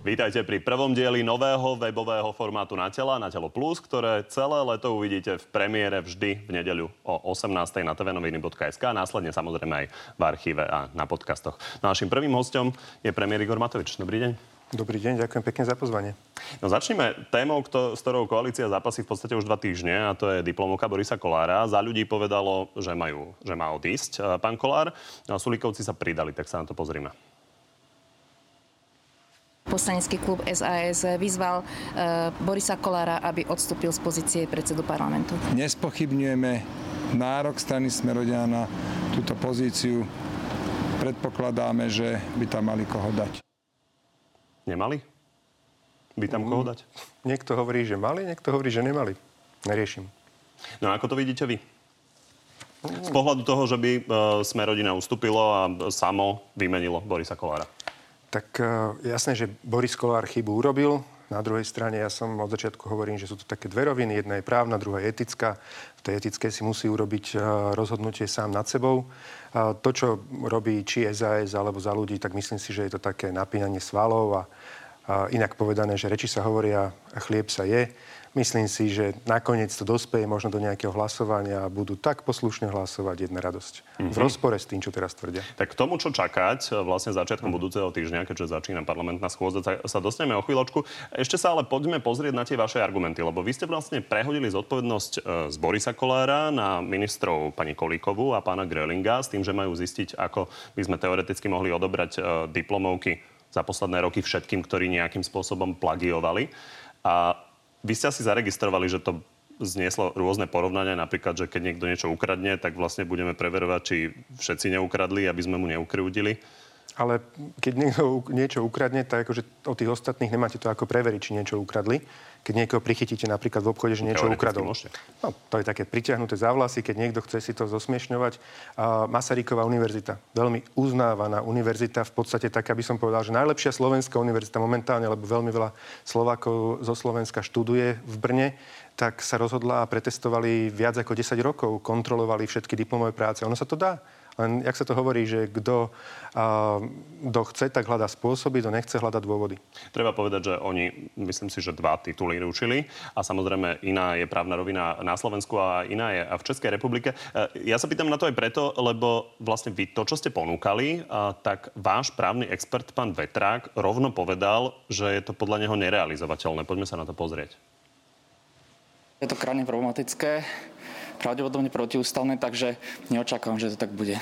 Vítajte pri prvom dieli nového webového formátu Na tela, Na telo plus, ktoré celé leto uvidíte v premiére vždy v nedeľu o 18. na tvnoviny.sk a následne samozrejme aj v archíve a na podcastoch. Našim prvým hostom je premiér Igor Matovič. Dobrý deň. Dobrý deň, ďakujem pekne za pozvanie. No začneme témou, kto, s ktorou koalícia zápasí v podstate už dva týždne a to je diplomovka Borisa Kolára. Za ľudí povedalo, že, majú, že má odísť pán Kolár. No a Sulíkovci sa pridali, tak sa na to pozrime. Poslanecký klub SAS vyzval uh, Borisa Kolára, aby odstúpil z pozície predsedu parlamentu. Nespochybňujeme nárok strany Smerodia na túto pozíciu. Predpokladáme, že by tam mali koho dať. Nemali? By tam koho dať? Niekto hovorí, že mali, niekto hovorí, že nemali. Neriešim. No a ako to vidíte vy? Z pohľadu toho, že by uh, Smerodina ustúpilo a samo vymenilo Borisa Kolára. Tak uh, jasné, že Boris Kolár chybu urobil. Na druhej strane ja som od začiatku hovorím, že sú to také dve roviny. Jedna je právna, druhá je etická. V tej etickej si musí urobiť uh, rozhodnutie sám nad sebou. Uh, to, čo robí či SAS alebo za ľudí, tak myslím si, že je to také napínanie svalov a inak povedané, že reči sa hovoria a chlieb sa je. Myslím si, že nakoniec to dospeje možno do nejakého hlasovania a budú tak poslušne hlasovať jedna radosť. Mm-hmm. V mhm. rozpore s tým, čo teraz tvrdia. Tak k tomu, čo čakať vlastne začiatkom mm. budúceho týždňa, keďže začína parlamentná schôdza, sa dostaneme o chvíľočku. Ešte sa ale poďme pozrieť na tie vaše argumenty, lebo vy ste vlastne prehodili zodpovednosť e, z Borisa Kolára na ministrov pani Kolíkovú a pána Grelinga s tým, že majú zistiť, ako by sme teoreticky mohli odobrať e, diplomovky za posledné roky všetkým, ktorí nejakým spôsobom plagiovali. A vy ste asi zaregistrovali, že to znieslo rôzne porovnania, napríklad, že keď niekto niečo ukradne, tak vlastne budeme preverovať, či všetci neukradli, aby sme mu neukrúdili. Ale keď niekto niečo ukradne, tak akože o tých ostatných nemáte to ako preveriť, či niečo ukradli keď niekoho prichytíte napríklad v obchode, že niečo ukradol. No, to je také priťahnuté za vlasy, keď niekto chce si to zosmiešňovať. Uh, Masaryková univerzita, veľmi uznávaná univerzita, v podstate tak, aby som povedal, že najlepšia slovenská univerzita momentálne, lebo veľmi veľa Slovákov zo Slovenska študuje v Brne, tak sa rozhodla a pretestovali viac ako 10 rokov, kontrolovali všetky diplomové práce. Ono sa to dá. Len, jak sa to hovorí, že kto, kto chce, tak hľadá spôsoby, kto nechce, hľadá dôvody. Treba povedať, že oni, myslím si, že dva tituly rušili a samozrejme iná je právna rovina na Slovensku a iná je v Českej republike. E, ja sa pýtam na to aj preto, lebo vlastne vy to, čo ste ponúkali, tak váš právny expert, pán Vetrák, rovno povedal, že je to podľa neho nerealizovateľné. Poďme sa na to pozrieť. Je to krajne problematické pravdepodobne protiústavné, takže neočakávam, že to tak bude.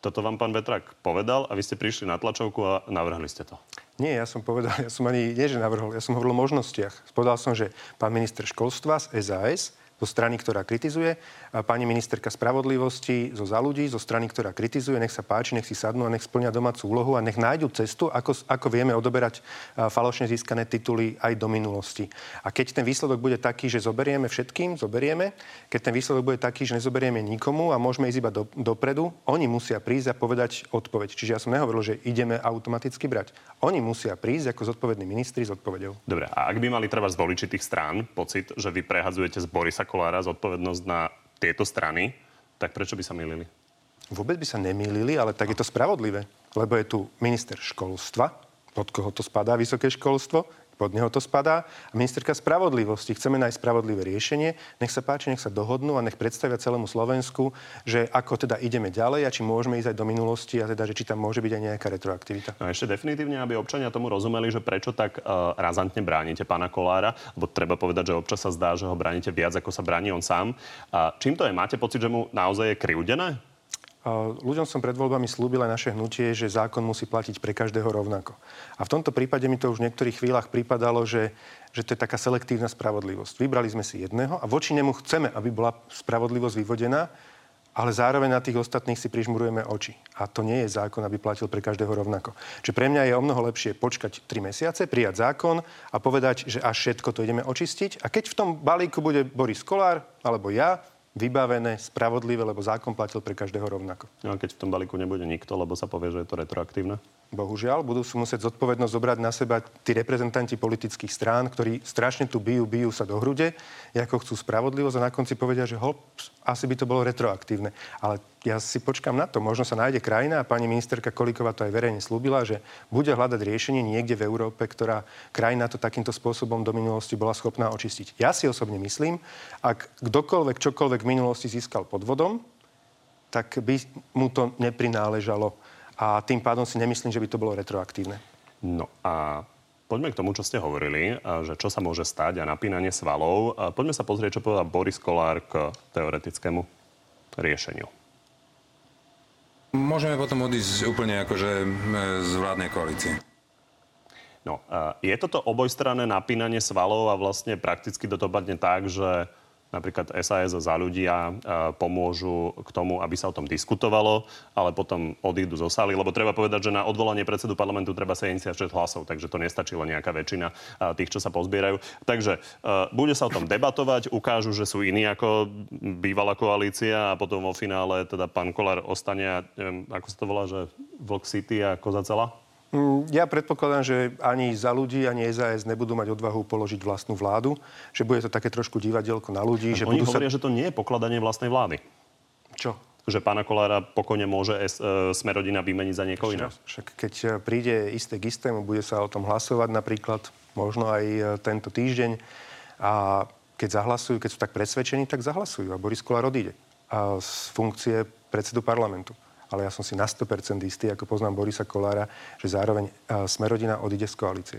Toto vám pán Vetrak povedal a vy ste prišli na tlačovku a navrhli ste to. Nie, ja som povedal, ja som ani nie, že navrhol, ja som hovoril o možnostiach. Povedal som, že pán minister školstva z SAS zo strany, ktorá kritizuje, pani ministerka spravodlivosti zo za ľudí, zo strany, ktorá kritizuje, nech sa páči, nech si sadnú a nech splňa domácu úlohu a nech nájdu cestu, ako, ako vieme odoberať falošne získané tituly aj do minulosti. A keď ten výsledok bude taký, že zoberieme všetkým, zoberieme, keď ten výsledok bude taký, že nezoberieme nikomu a môžeme ísť iba do, dopredu, oni musia prísť a povedať odpoveď. Čiže ja som nehovoril, že ideme automaticky brať. Oni musia prísť ako zodpovední ministri s odpovedou. Dobre, a ak by mali treba zvoliť tých strán pocit, že vy prehadzujete z Borisa Kolára zodpovednosť na tieto strany, tak prečo by sa milili? Vôbec by sa nemýlili, ale tak je to spravodlivé. Lebo je tu minister školstva, pod koho to spadá vysoké školstvo, pod neho to spadá. A ministerka spravodlivosti. Chceme nájsť spravodlivé riešenie. Nech sa páči, nech sa dohodnú a nech predstavia celému Slovensku, že ako teda ideme ďalej a či môžeme ísť aj do minulosti a teda, že či tam môže byť aj nejaká retroaktivita. No ešte definitívne, aby občania tomu rozumeli, že prečo tak uh, razantne bránite pána Kolára, lebo treba povedať, že občas sa zdá, že ho bránite viac, ako sa bráni on sám. A čím to je? Máte pocit, že mu naozaj je krivdené? Ľuďom som pred voľbami slúbil aj naše hnutie, že zákon musí platiť pre každého rovnako. A v tomto prípade mi to už v niektorých chvíľach pripadalo, že, že to je taká selektívna spravodlivosť. Vybrali sme si jedného a voči nemu chceme, aby bola spravodlivosť vyvodená, ale zároveň na tých ostatných si prižmurujeme oči. A to nie je zákon, aby platil pre každého rovnako. Čiže pre mňa je o mnoho lepšie počkať 3 mesiace, prijať zákon a povedať, že až všetko to ideme očistiť. A keď v tom balíku bude Boris Kolár alebo ja, vybavené, spravodlivé, lebo zákon platil pre každého rovnako. No a keď v tom balíku nebude nikto, lebo sa povie, že je to retroaktívne? Bohužiaľ, budú si musieť zodpovednosť zobrať na seba tí reprezentanti politických strán, ktorí strašne tu bijú, bijú sa do hrude, ako chcú spravodlivosť a na konci povedia, že hop, asi by to bolo retroaktívne. Ale ja si počkam na to. Možno sa nájde krajina a pani ministerka Kolíková to aj verejne slúbila, že bude hľadať riešenie niekde v Európe, ktorá krajina to takýmto spôsobom do minulosti bola schopná očistiť. Ja si osobne myslím, ak kdokoľvek čokoľvek v minulosti získal podvodom, tak by mu to neprináležalo a tým pádom si nemyslím, že by to bolo retroaktívne. No a Poďme k tomu, čo ste hovorili, že čo sa môže stať a napínanie svalov. Poďme sa pozrieť, čo povedal Boris Kolár k teoretickému riešeniu. Môžeme potom odísť úplne akože z vládnej koalície. No, je toto obojstranné napínanie svalov a vlastne prakticky to dopadne tak, že napríklad SAS za ľudia pomôžu k tomu, aby sa o tom diskutovalo, ale potom odídu zo sály, lebo treba povedať, že na odvolanie predsedu parlamentu treba 76 hlasov, takže to nestačí nejaká väčšina tých, čo sa pozbierajú. Takže bude sa o tom debatovať, ukážu, že sú iní ako bývalá koalícia a potom vo finále teda pán Kolár ostane, neviem, ako sa to volá, že Vlk City a Koza celá? Mm, ja predpokladám, že ani za ľudí, ani SAS nebudú mať odvahu položiť vlastnú vládu, že bude to také trošku divadielko na ľudí. Že oni budú hovoria, sa... že to nie je pokladanie vlastnej vlády. Čo? Že pána Kolára pokojne môže S, e, Smerodina vymeniť za niekoho iného. Však keď e, príde isté k istému, bude sa o tom hlasovať napríklad, možno aj e, tento týždeň. A keď zahlasujú, keď sú tak presvedčení, tak zahlasujú. A Boris Kolár odíde a z funkcie predsedu parlamentu ale ja som si na 100% istý, ako poznám Borisa Kolára, že zároveň Smerodina odíde z koalície.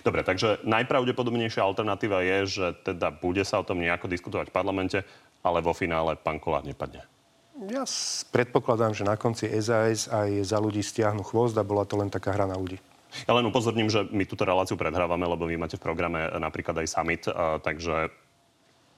Dobre, takže najpravdepodobnejšia alternatíva je, že teda bude sa o tom nejako diskutovať v parlamente, ale vo finále pán Kolár nepadne. Ja predpokladám, že na konci SAS aj za ľudí stiahnu chvost a bola to len taká hra na ľudí. Ja len upozorním, že my túto reláciu predhrávame, lebo vy máte v programe napríklad aj summit, takže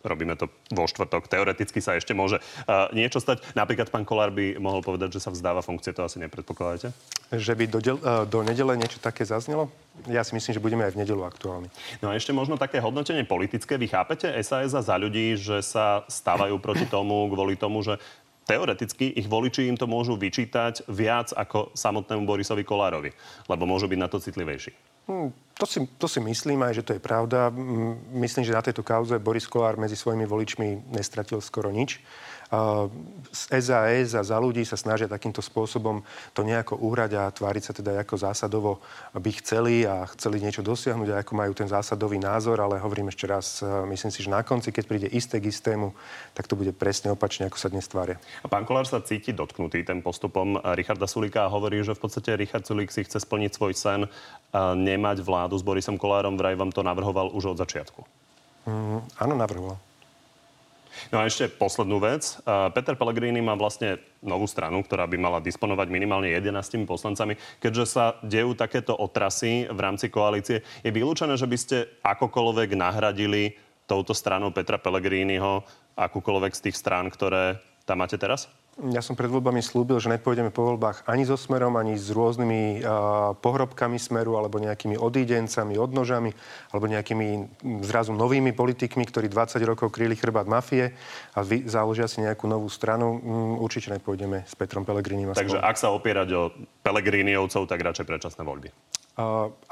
robíme to vo štvrtok. Teoreticky sa ešte môže uh, niečo stať. Napríklad pán Kolár by mohol povedať, že sa vzdáva funkcie, to asi nepredpokladáte? Že by do, del- uh, do nedele niečo také zaznelo? Ja si myslím, že budeme aj v nedelu aktuálni. No a ešte možno také hodnotenie politické. Vy chápete SAS za ľudí, že sa stávajú proti tomu kvôli tomu, že teoreticky ich voliči im to môžu vyčítať viac ako samotnému Borisovi Kolárovi, lebo môžu byť na to citlivejší. Hmm, to, si, to si myslím aj, že to je pravda. Myslím, že na tejto kauze Boris Kolár medzi svojimi voličmi nestratil skoro nič z SAS a za ľudí sa snažia takýmto spôsobom to nejako uhrať a tváriť sa teda ako zásadovo by chceli a chceli niečo dosiahnuť a ako majú ten zásadový názor, ale hovorím ešte raz, e, myslím si, že na konci, keď príde isté k istému, tak to bude presne opačne, ako sa dnes tvária. A pán Kolár sa cíti dotknutý tým postupom Richarda Sulíka a hovorí, že v podstate Richard Sulík si chce splniť svoj sen nemať vládu s Borisom Kolárom, vraj vám to navrhoval už od začiatku. Mm, áno, navrhoval. No a ešte poslednú vec. Peter Pellegrini má vlastne novú stranu, ktorá by mala disponovať minimálne 11 poslancami. Keďže sa dejú takéto otrasy v rámci koalície, je vylúčené, že by ste akokoľvek nahradili touto stranou Petra Pellegriniho akúkoľvek z tých strán, ktoré tam máte teraz? Ja som pred voľbami slúbil, že nepôjdeme po voľbách ani so Smerom, ani s rôznymi uh, pohrobkami Smeru, alebo nejakými odídencami, odnožami, alebo nejakými zrazu novými politikmi, ktorí 20 rokov kryli chrbát mafie a vy, založia si nejakú novú stranu. Um, určite nepôjdeme s Petrom Pelegrinim. Takže ak sa opierať o Pelegriniovcov, tak radšej predčasné voľby.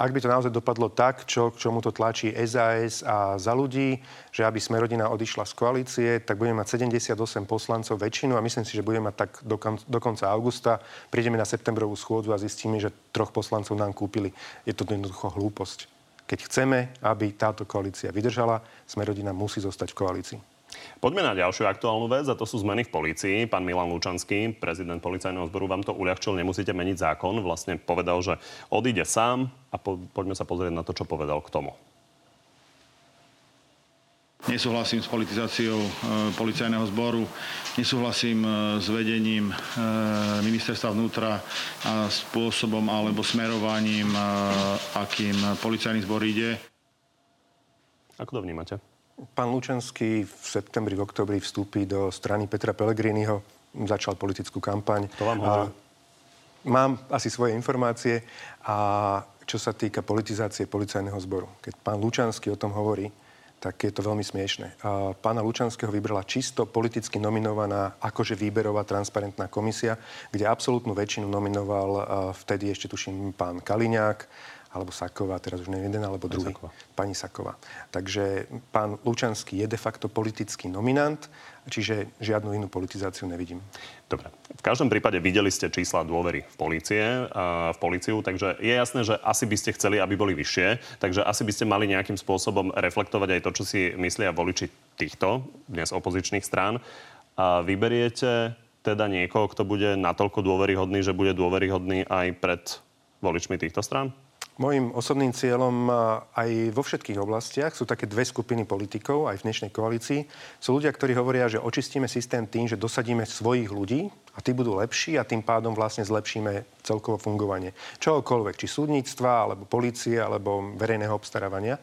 Ak by to naozaj dopadlo tak, čo, k čomu to tlačí SAS a za ľudí, že aby sme rodina odišla z koalície, tak budeme mať 78 poslancov väčšinu a myslím si, že budeme mať tak do, do konca augusta. Prídeme na septembrovú schôdzu a zistíme, že troch poslancov nám kúpili. Je to jednoducho hlúposť. Keď chceme, aby táto koalícia vydržala, sme rodina musí zostať v koalícii. Poďme na ďalšiu aktuálnu vec a to sú zmeny v polícii. Pán Milan Lučanský, prezident policajného zboru, vám to uľahčil, nemusíte meniť zákon. Vlastne povedal, že odíde sám a po, poďme sa pozrieť na to, čo povedal k tomu. Nesúhlasím s politizáciou e, policajného zboru, nesúhlasím e, s vedením e, ministerstva vnútra a spôsobom alebo smerovaním, e, akým policajný zbor ide. Ako to vnímate? Pán Lučenský v septembri, v oktobri vstúpi do strany Petra Pellegriniho, začal politickú kampaň. To vám hovorím. Mám asi svoje informácie a čo sa týka politizácie policajného zboru. Keď pán Lučanský o tom hovorí, tak je to veľmi smiešne. Pána Lučanského vybrala čisto politicky nominovaná akože výberová transparentná komisia, kde absolútnu väčšinu nominoval vtedy ešte tuším pán Kaliňák, alebo Saková, teraz už neviem jeden alebo druhý. Saková. Pani Saková. Takže pán Lučanský je de facto politický nominant, čiže žiadnu inú politizáciu nevidím. Dobre. V každom prípade videli ste čísla dôvery v policie, v policiu, takže je jasné, že asi by ste chceli, aby boli vyššie, takže asi by ste mali nejakým spôsobom reflektovať aj to, čo si myslia voliči týchto dnes opozičných strán. A vyberiete teda niekoho, kto bude natoľko dôveryhodný, že bude dôveryhodný aj pred voličmi týchto strán? Mojím osobným cieľom aj vo všetkých oblastiach sú také dve skupiny politikov, aj v dnešnej koalícii. Sú ľudia, ktorí hovoria, že očistíme systém tým, že dosadíme svojich ľudí a tí budú lepší a tým pádom vlastne zlepšíme celkovo fungovanie čohokoľvek, či súdnictva, alebo policie, alebo verejného obstarávania.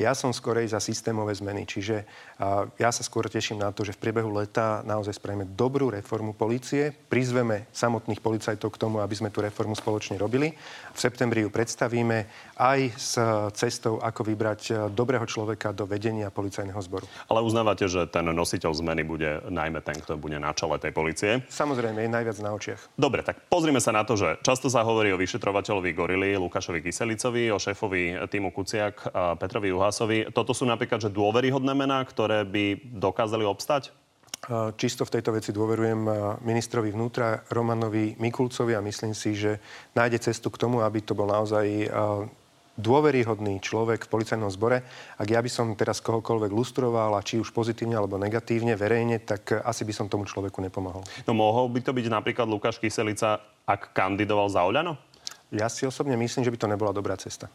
Ja som skorej za systémové zmeny, čiže ja sa skôr teším na to, že v priebehu leta naozaj spravíme dobrú reformu policie, prizveme samotných policajtov k tomu, aby sme tú reformu spoločne robili. V septembri ju predstavíme aj s cestou, ako vybrať e, dobrého človeka do vedenia policajného zboru. Ale uznávate, že ten nositeľ zmeny bude najmä ten, kto bude na čele tej policie? Samozrejme, je najviac na očiach. Dobre, tak pozrime sa na to, že často sa hovorí o vyšetrovateľovi Gorily, Lukášovi Kyselicovi, o šéfovi týmu Kuciak Petrovi Juhásovi. Toto sú napríklad že dôveryhodné mená, ktoré by dokázali obstať? Čisto v tejto veci dôverujem ministrovi vnútra Romanovi Mikulcovi a myslím si, že nájde cestu k tomu, aby to bol naozaj dôveryhodný človek v policajnom zbore. Ak ja by som teraz kohokoľvek lustroval, a či už pozitívne alebo negatívne, verejne, tak asi by som tomu človeku nepomohol. No mohol by to byť napríklad Lukáš Kyselica, ak kandidoval za Oľano? Ja si osobne myslím, že by to nebola dobrá cesta.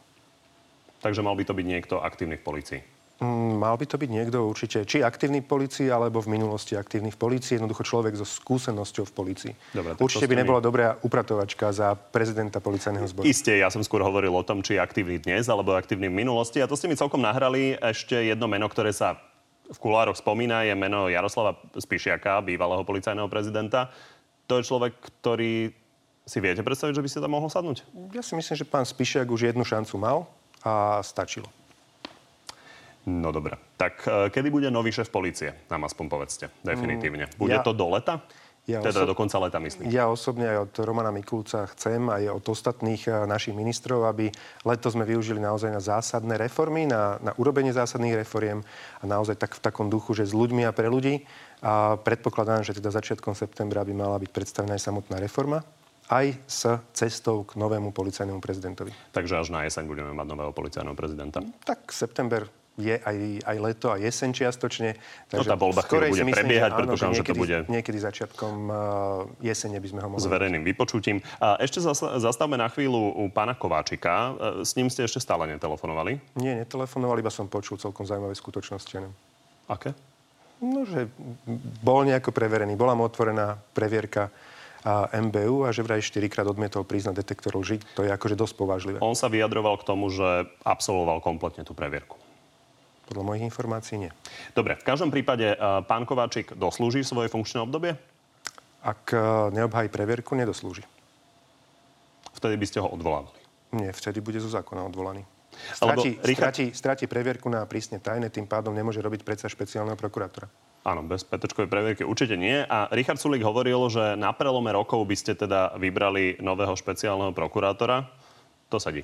Takže mal by to byť niekto aktívny v policii. Mm, mal by to byť niekto určite, či aktívny v policii, alebo v minulosti aktívny v policii, jednoducho človek so skúsenosťou v policii. Dobre, určite by nebola dobrá upratovačka za prezidenta policajného zboru. Isté, ja som skôr hovoril o tom, či je aktívny dnes, alebo aktívny v minulosti. A to ste mi celkom nahrali ešte jedno meno, ktoré sa v kulároch spomína, je meno Jaroslava Spišiaka, bývalého policajného prezidenta. To je človek, ktorý si viete predstaviť, že by ste tam mohol sadnúť? Ja si myslím, že pán Spišiak už jednu šancu mal a stačilo. No dobre. Tak e, kedy bude nový šéf policie? Nám aspoň povedzte. Definitívne. Mm, bude ja, to do leta? Ja teda oso- do konca leta, myslím. Ja osobne aj od Romana Mikulca chcem, aj od ostatných e, našich ministrov, aby leto sme využili naozaj na zásadné reformy, na, na urobenie zásadných reforiem a naozaj tak v takom duchu, že s ľuďmi a pre ľudí. A predpokladám, že teda začiatkom septembra by mala byť predstavená aj samotná reforma aj s cestou k novému policajnému prezidentovi. Takže až na jeseň budeme mať nového policajného prezidenta. Tak september je aj, aj leto a jeseň čiastočne. Takže no tá voľba bude myslím, prebiehať, že, predpokladám, že, niekedy, to bude... Niekedy začiatkom uh, jesene by sme ho mohli... S verejným vypočutím. A ešte zastavme na chvíľu u pána Kováčika. E, s ním ste ešte stále netelefonovali? Nie, netelefonovali, iba som počul celkom zaujímavé skutočnosti. Aké? No, že bol nejako preverený. Bola mu otvorená previerka a MBU a že vraj 4 krát odmietol priznať detektor lži. To je akože dosť povážlivé. On sa vyjadroval k tomu, že absolvoval kompletne tú previerku. Podľa mojich informácií nie. Dobre, v každom prípade eh, pán Kováčik doslúži svoje funkčné obdobie? Ak eh, neobhají previerku, nedoslúži. Vtedy by ste ho odvolávali? Nie, vtedy bude zo zákona odvolaný. Stratí, Richard... stratí, stratí previerku na prísne tajné, tým pádom nemôže robiť predsa špeciálneho prokurátora. Áno, bez petečkovej previerky určite nie. A Richard Sulik hovoril, že na prelome rokov by ste teda vybrali nového špeciálneho prokurátora. To sadí.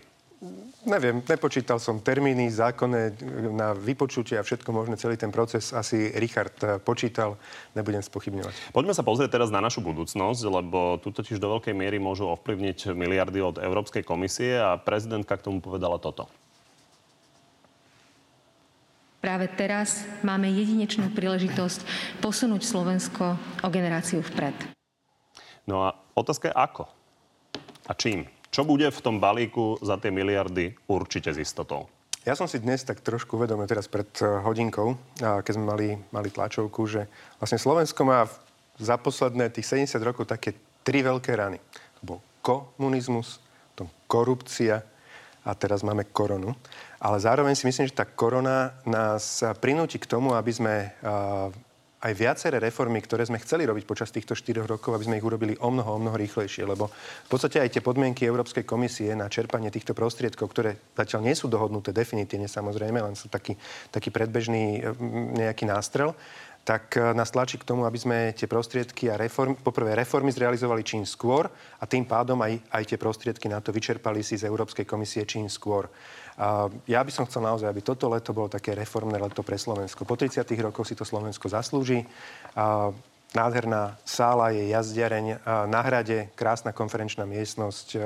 Neviem, nepočítal som termíny, zákonné na vypočutie a všetko možné, celý ten proces asi Richard eh, počítal, nebudem spochybňovať. Poďme sa pozrieť teraz na našu budúcnosť, lebo tu totiž do veľkej miery môžu ovplyvniť miliardy od Európskej komisie a prezidentka k tomu povedala toto. Práve teraz máme jedinečnú príležitosť posunúť Slovensko o generáciu vpred. No a otázka je ako? A čím? Čo bude v tom balíku za tie miliardy určite s istotou? Ja som si dnes tak trošku uvedomil teraz pred eh, hodinkou, keď sme mali, mali tlačovku, že vlastne Slovensko má za posledné tých 70 rokov také tri veľké rany. To bol komunizmus, to korupcia a teraz máme koronu. Ale zároveň si myslím, že tá korona nás prinúti k tomu, aby sme, aj viaceré reformy, ktoré sme chceli robiť počas týchto 4 rokov, aby sme ich urobili o mnoho, o mnoho rýchlejšie. Lebo v podstate aj tie podmienky Európskej komisie na čerpanie týchto prostriedkov, ktoré zatiaľ nie sú dohodnuté definitívne samozrejme, len sú taký, taký predbežný nejaký nástrel, tak e, nás tlačí k tomu, aby sme tie prostriedky a reformy, poprvé reformy zrealizovali čím skôr a tým pádom aj, aj tie prostriedky na to vyčerpali si z Európskej komisie čím skôr. A ja by som chcel naozaj, aby toto leto bolo také reformné leto pre Slovensko. Po 30 rokoch si to Slovensko zaslúži. A nádherná sála je jazdiareň, na hrade krásna konferenčná miestnosť,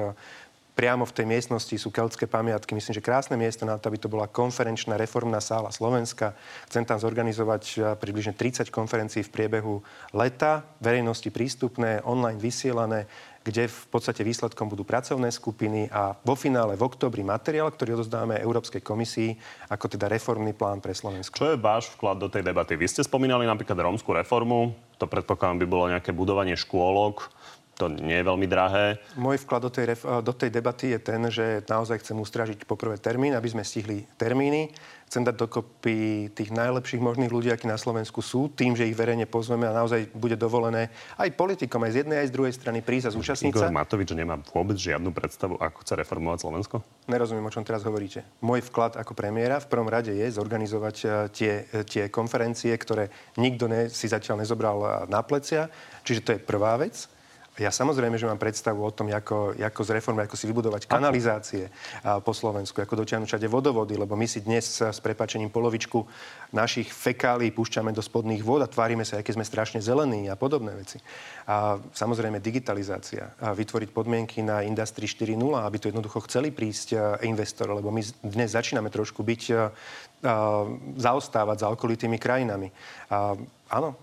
priamo v tej miestnosti sú keltské pamiatky. Myslím, že krásne miesto na to, aby to bola konferenčná reformná sála Slovenska. Chcem tam zorganizovať eh, približne 30 konferencií v priebehu leta, verejnosti prístupné, online vysielané, kde v podstate výsledkom budú pracovné skupiny a vo finále v oktobri materiál, ktorý odozdávame Európskej komisii ako teda reformný plán pre Slovensko. Čo je váš vklad do tej debaty? Vy ste spomínali napríklad rómskú reformu, to predpokladám by bolo nejaké budovanie škôlok, to nie je veľmi drahé. Môj vklad do tej, ref, do tej debaty je ten, že naozaj chcem ustražiť poprvé termín, aby sme stihli termíny. Chcem dať dokopy tých najlepších možných ľudí, akí na Slovensku sú, tým, že ich verejne pozveme a naozaj bude dovolené aj politikom, aj z jednej, aj z druhej strany prísť a zúčastniť Igor Matovič nemá vôbec žiadnu predstavu, ako chce reformovať Slovensko? Nerozumiem, o čom teraz hovoríte. Môj vklad ako premiéra v prvom rade je zorganizovať eh, tie, eh, tie konferencie, ktoré nikto ne, si zatiaľ nezobral eh, na plecia. Čiže to je prvá vec. Ja samozrejme, že mám predstavu o tom, ako, ako zreformovať, ako si vybudovať kanalizácie po Slovensku, ako dotiahnuť všade vodovody, lebo my si dnes s prepačením polovičku našich fekálí púšťame do spodných vôd a tvárime sa, aké sme strašne zelení a podobné veci. A samozrejme digitalizácia, a vytvoriť podmienky na Industry 4.0, aby to jednoducho chceli prísť investor, lebo my dnes začíname trošku byť zaostávať za okolitými krajinami. A áno,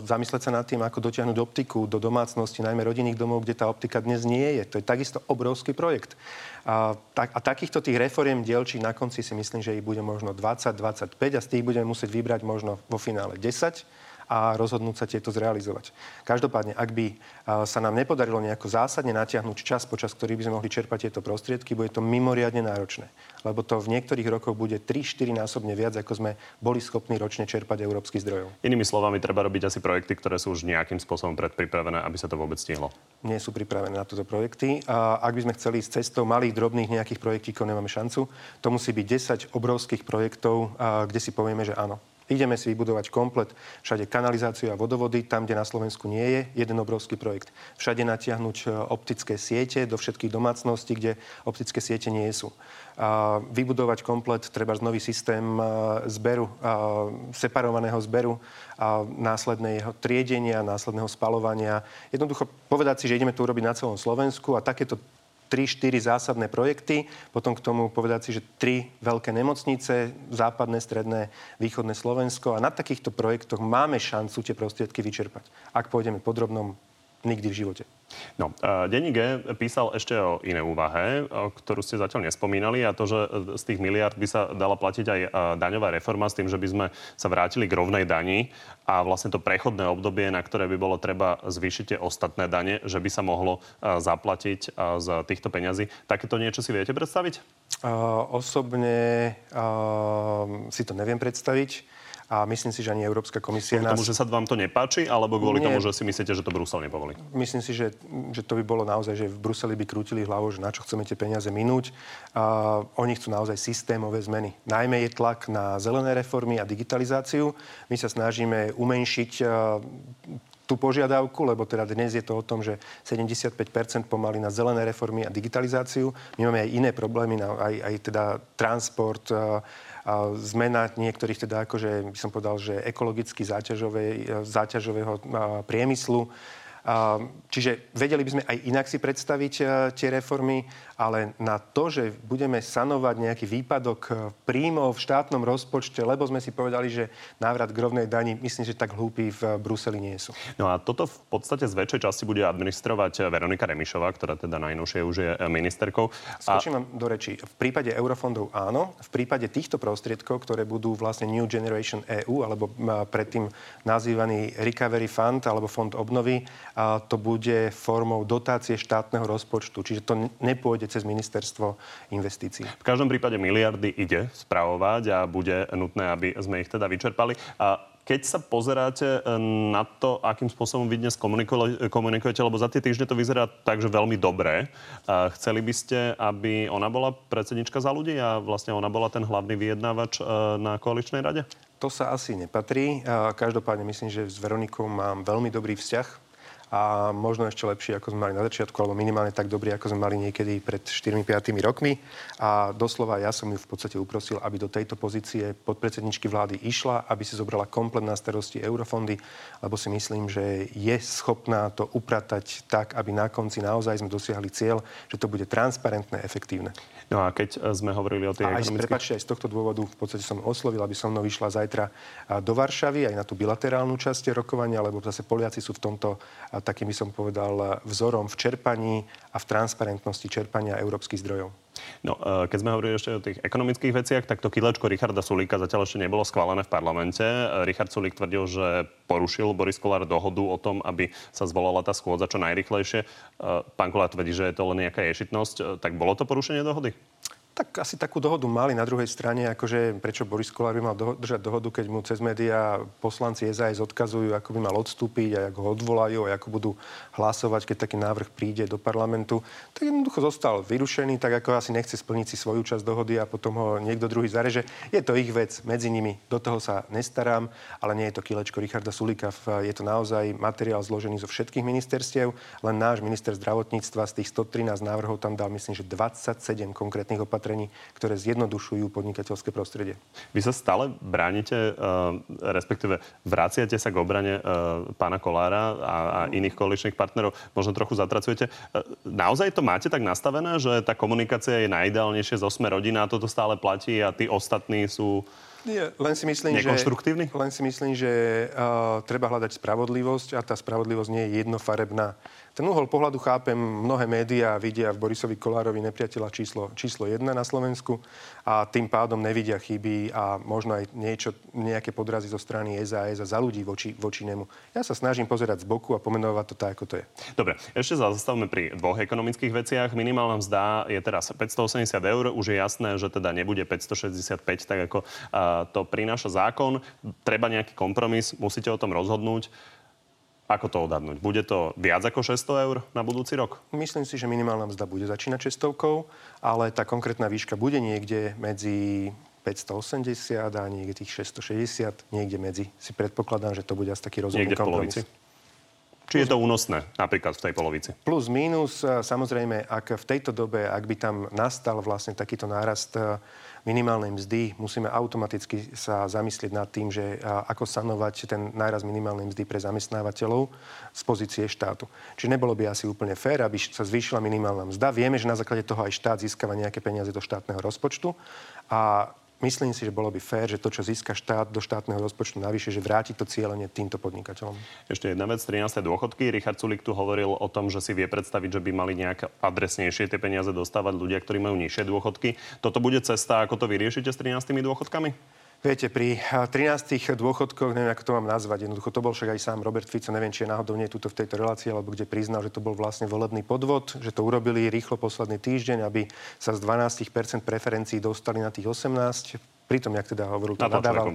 zamysleť sa nad tým, ako dotiahnuť optiku do domácnosti, najmä rodinných domov, kde tá optika dnes nie je. To je takisto obrovský projekt. A, tak, a takýchto tých reforiem dielčí na konci si myslím, že ich bude možno 20-25 a z tých budeme musieť vybrať možno vo finále 10 a rozhodnúť sa tieto zrealizovať. Každopádne, ak by sa nám nepodarilo nejako zásadne natiahnuť čas, počas ktorý by sme mohli čerpať tieto prostriedky, bude to mimoriadne náročné. Lebo to v niektorých rokoch bude 3-4 násobne viac, ako sme boli schopní ročne čerpať európskych zdrojov. Inými slovami, treba robiť asi projekty, ktoré sú už nejakým spôsobom predpripravené, aby sa to vôbec stihlo. Nie sú pripravené na toto projekty. A ak by sme chceli ísť cestou malých, drobných nejakých projektíkov, nemáme šancu. To musí byť 10 obrovských projektov, kde si povieme, že áno, Ideme si vybudovať komplet všade kanalizáciu a vodovody, tam, kde na Slovensku nie je, jeden obrovský projekt. Všade natiahnuť e, optické siete do všetkých domácností, kde optické siete nie sú. A vybudovať komplet, treba nový systém e, zberu, separovaného zberu, a následného triedenia, následného spalovania. Jednoducho povedať si, že ideme to urobiť na celom Slovensku a takéto 3-4 zásadné projekty, potom k tomu povedať si, že tri veľké nemocnice, západné, stredné, východné Slovensko a na takýchto projektoch máme šancu tie prostriedky vyčerpať. Ak pôjdeme podrobnom, nikdy v živote. No, Denní G písal ešte o iné úvahe, o ktorú ste zatiaľ nespomínali a to, že z tých miliard by sa dala platiť aj daňová reforma s tým, že by sme sa vrátili k rovnej dani a vlastne to prechodné obdobie, na ktoré by bolo treba zvýšiť tie ostatné dane, že by sa mohlo zaplatiť z týchto peňazí. Takéto niečo si viete predstaviť? Uh, osobne uh, si to neviem predstaviť a myslím si, že ani Európska komisia... Kvôli nás... tomu, že sa vám to nepáči, alebo kvôli Nie. tomu, že si myslíte, že to Brusel nepovolí? Myslím si, že, že to by bolo naozaj, že v Bruseli by krútili hlavu, že na čo chceme tie peniaze minúť. A oni chcú naozaj systémové zmeny. Najmä je tlak na zelené reformy a digitalizáciu. My sa snažíme umenšiť tú požiadavku, lebo teda dnes je to o tom, že 75% pomaly na zelené reformy a digitalizáciu. My máme aj iné problémy, aj, aj teda transport, zmena niektorých teda akože, by som povedal, že ekologicky záťažového priemyslu. Čiže vedeli by sme aj inak si predstaviť tie reformy ale na to, že budeme sanovať nejaký výpadok e, príjmov v štátnom rozpočte, lebo sme si povedali, že návrat k rovnej dani, myslím, že tak hlúpi v Bruseli nie sú. No a toto v podstate z väčšej časti bude administrovať Veronika Remišová, ktorá teda najnovšie už je ministerkou. Skočím a... vám do reči. V prípade eurofondov áno, v prípade týchto prostriedkov, ktoré budú vlastne New Generation EU, alebo predtým nazývaný Recovery Fund, alebo Fond obnovy, to bude formou dotácie štátneho rozpočtu. Čiže to nepôjde cez ministerstvo investícií. V každom prípade miliardy ide spravovať a bude nutné, aby sme ich teda vyčerpali. A keď sa pozeráte e, na to, akým spôsobom vy dnes komunikujete, lebo za tie týždne to vyzerá tak, že veľmi dobré. Chceli by ste, aby ona bola predsednička za ľudí a vlastne ona bola ten hlavný vyjednávač na koaličnej rade? To sa asi nepatrí. Každopádne myslím, že s Veronikou mám veľmi dobrý vzťah a možno ešte lepšie, ako sme mali na začiatku, alebo minimálne tak dobrý, ako sme mali niekedy pred 4-5 rokmi. A doslova ja som ju v podstate uprosil, aby do tejto pozície podpredsedničky vlády išla, aby si zobrala komplet na starosti eurofondy, lebo si myslím, že je schopná to upratať tak, aby na konci naozaj sme dosiahli cieľ, že to bude transparentné, efektívne. No a keď e, sme hovorili o tej aj, ekonomickej... Prepačte, aj z tohto dôvodu v podstate som oslovil, aby som mnou vyšla zajtra do Varšavy, aj na tú bilaterálnu časť rokovania, lebo zase Poliaci sú v tomto, takým by som povedal, vzorom v čerpaní a v transparentnosti čerpania európskych zdrojov. No, e, keď sme hovorili ešte o tých ekonomických veciach, tak to kilečko Richarda Sulíka zatiaľ ešte nebolo schválené v parlamente. E, Richard Sulík tvrdil, že porušil Boris Kolár dohodu o tom, aby sa zvolala tá schôdza čo najrychlejšie. Pán Kolár tvrdí, že je to len nejaká ješitnosť. Tak bolo to porušenie dohody? Tak asi takú dohodu mali na druhej strane, akože prečo Boris Kolár by mal do, držať dohodu, keď mu cez médiá poslanci SAS odkazujú, ako by mal odstúpiť a ako ho odvolajú a ako budú hlasovať, keď taký návrh príde do parlamentu. Tak jednoducho zostal vyrušený, tak ako asi nechce splniť si svoju časť dohody a potom ho niekto druhý zareže. Je to ich vec medzi nimi, do toho sa nestarám, ale nie je to kilečko Richarda Sulika. Je to naozaj materiál zložený zo všetkých ministerstiev, len náš minister zdravotníctva z tých 113 návrhov tam dal, myslím, že 27 konkrétnych opatrení opatrení, ktoré zjednodušujú podnikateľské prostredie. Vy sa stále bránite, uh, respektíve vraciate sa k obrane uh, pána Kolára a, a iných koaličných partnerov. Možno trochu zatracujete. Uh, naozaj to máte tak nastavené, že tá komunikácia je najideálnejšie zo sme rodina a toto stále platí a tí ostatní sú nie, len si myslím, že, len si myslím, že uh, treba hľadať spravodlivosť a tá spravodlivosť nie je jednofarebná. Ten uhol pohľadu chápem, mnohé médiá vidia v Borisovi Kolárovi nepriateľa číslo, číslo 1 na Slovensku a tým pádom nevidia chyby a možno aj niečo, nejaké podrazy zo strany SAS a za ľudí voči, voči nemu. Ja sa snažím pozerať z boku a pomenovať to tak, ako to je. Dobre, ešte zastavme pri dvoch ekonomických veciach. Minimálna mzda je teraz 580 eur. Už je jasné, že teda nebude 565, tak ako uh, to prináša zákon. Treba nejaký kompromis, musíte o tom rozhodnúť. Ako to odhadnúť? Bude to viac ako 600 eur na budúci rok? Myslím si, že minimálna mzda bude začínať 600, ale tá konkrétna výška bude niekde medzi 580 a niekde tých 660, niekde medzi. Si predpokladám, že to bude asi taký rozumný niekde kompromis. v polovici? Či je to únosné napríklad v tej polovici? Plus, mínus. Samozrejme, ak v tejto dobe, ak by tam nastal vlastne takýto nárast minimálnej mzdy, musíme automaticky sa zamyslieť nad tým, že ako sanovať ten náraz minimálnej mzdy pre zamestnávateľov z pozície štátu. Čiže nebolo by asi úplne fér, aby sa zvýšila minimálna mzda. Vieme, že na základe toho aj štát získava nejaké peniaze do štátneho rozpočtu a Myslím si, že bolo by fér, že to, čo získa štát do štátneho rozpočtu navyše, že vráti to cieľenie týmto podnikateľom. Ešte jedna vec, 13. dôchodky. Richard Sulik tu hovoril o tom, že si vie predstaviť, že by mali nejak adresnejšie tie peniaze dostávať ľudia, ktorí majú nižšie dôchodky. Toto bude cesta, ako to vyriešite s 13. dôchodkami? Viete, pri 13 dôchodkoch, neviem, ako to mám nazvať, jednoducho to bol však aj sám Robert Fico, neviem, či je náhodou nie tuto v tejto relácii, alebo kde priznal, že to bol vlastne volebný podvod, že to urobili rýchlo posledný týždeň, aby sa z 12% preferencií dostali na tých 18 pritom, jak teda hovoril, to nadával,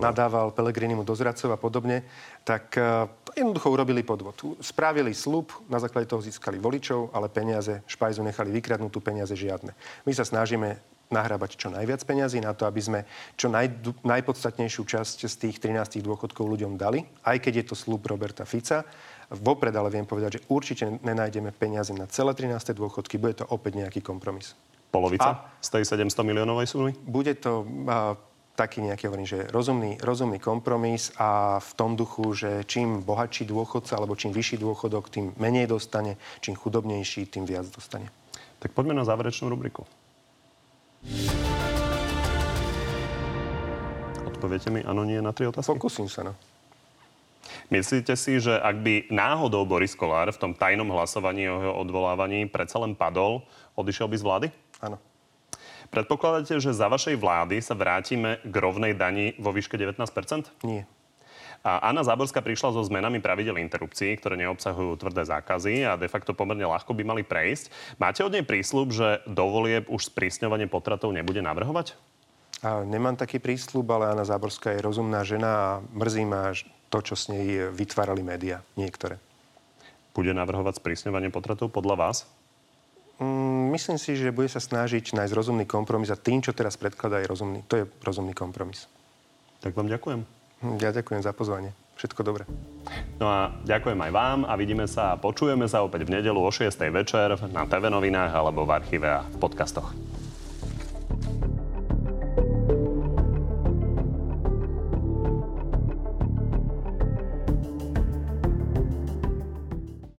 nadával Pelegrinimu do zradcov a podobne, tak uh, jednoducho urobili podvod. Spravili slub, na základe toho získali voličov, ale peniaze, špajzu nechali vykradnúť, tu peniaze žiadne. My sa snažíme nahrábať čo najviac peňazí na to, aby sme čo naj, najpodstatnejšiu časť z tých 13 dôchodkov ľuďom dali, aj keď je to slúb Roberta Fica. Vopred ale viem povedať, že určite nenájdeme peniaze na celé 13. dôchodky, bude to opäť nejaký kompromis. Polovica a z tej 700 miliónovej sumy? Bude to a, taký nejaký, hovorím, že rozumný, rozumný kompromis a v tom duchu, že čím bohatší dôchodca alebo čím vyšší dôchodok, tým menej dostane, čím chudobnejší, tým viac dostane. Tak poďme na záverečnú rubriku. Odpoviete mi áno, nie na tri otázky? Pokúsim sa, no. Myslíte si, že ak by náhodou Boris Kolár v tom tajnom hlasovaní o jeho odvolávaní predsa len padol, odišiel by z vlády? Áno. Predpokladáte, že za vašej vlády sa vrátime k rovnej dani vo výške 19 Nie. A Anna Záborská prišla so zmenami pravidel interrupcií, ktoré neobsahujú tvrdé zákazy a de facto pomerne ľahko by mali prejsť. Máte od nej prísľub, že dovolie už sprísňovanie potratov nebude navrhovať? A nemám taký prísľub, ale Anna Záborská je rozumná žena a mrzí ma to, čo s nej vytvárali médiá, niektoré. Bude navrhovať sprísňovanie potratov podľa vás? Mm, myslím si, že bude sa snažiť nájsť rozumný kompromis a tým, čo teraz predkladá, je rozumný. To je rozumný kompromis. Tak vám ďakujem. Ja ďakujem za pozvanie. Všetko dobre. No a ďakujem aj vám a vidíme sa a počujeme sa opäť v nedelu o 6. večer na TV novinách alebo v archíve a v podcastoch.